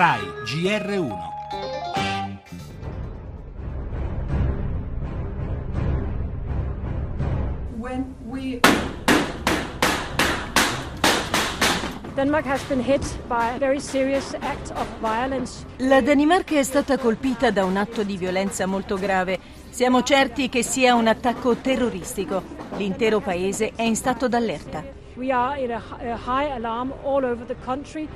RAI GR1 when we Denmark has been hit by a very serious act of violence. La Danimarca è stata colpita da un atto di violenza molto grave. Siamo certi che sia un attacco terroristico. L'intero paese è in stato d'allerta. We are in a, a high alarm all over the country.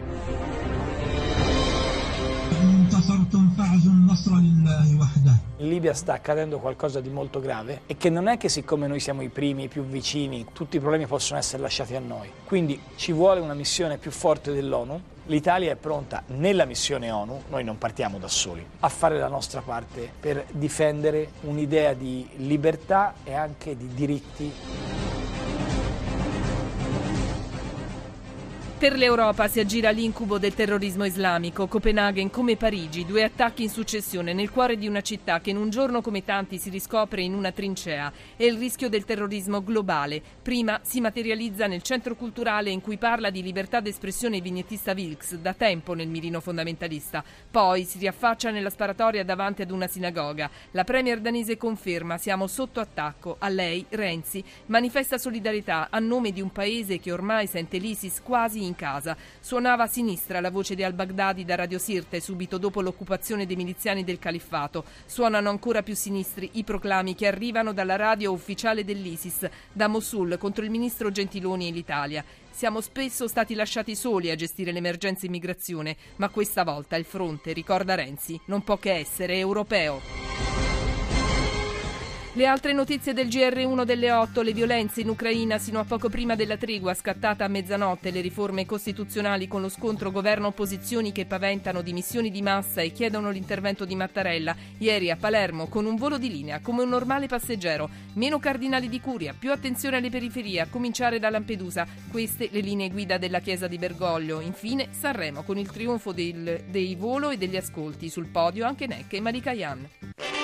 In Libia sta accadendo qualcosa di molto grave e che non è che siccome noi siamo i primi, i più vicini, tutti i problemi possono essere lasciati a noi. Quindi ci vuole una missione più forte dell'ONU. L'Italia è pronta nella missione ONU, noi non partiamo da soli, a fare la nostra parte per difendere un'idea di libertà e anche di diritti Per l'Europa si aggira l'incubo del terrorismo islamico. Copenaghen come Parigi, due attacchi in successione nel cuore di una città che in un giorno come tanti si riscopre in una trincea. È il rischio del terrorismo globale. Prima si materializza nel centro culturale in cui parla di libertà d'espressione il vignettista Wilks, da tempo nel mirino fondamentalista. Poi si riaffaccia nella sparatoria davanti ad una sinagoga. La premier danese conferma siamo sotto attacco. A lei, Renzi, manifesta solidarietà a nome di un paese che ormai sente l'ISIS quasi in casa. Suonava a sinistra la voce di al-Baghdadi da Radio Sirte subito dopo l'occupazione dei miliziani del califfato. Suonano ancora più sinistri i proclami che arrivano dalla radio ufficiale dell'ISIS, da Mosul contro il ministro Gentiloni e l'Italia. Siamo spesso stati lasciati soli a gestire l'emergenza immigrazione, ma questa volta il fronte, ricorda Renzi, non può che essere europeo. Le altre notizie del GR1 delle 8, le violenze in Ucraina sino a poco prima della tregua scattata a mezzanotte, le riforme costituzionali con lo scontro governo-opposizioni che paventano dimissioni di massa e chiedono l'intervento di Mattarella. Ieri a Palermo con un volo di linea come un normale passeggero, meno cardinali di curia, più attenzione alle periferie, a cominciare da Lampedusa. Queste le linee guida della chiesa di Bergoglio. Infine Sanremo con il trionfo del, dei volo e degli ascolti sul podio anche Necche e Marika Jan.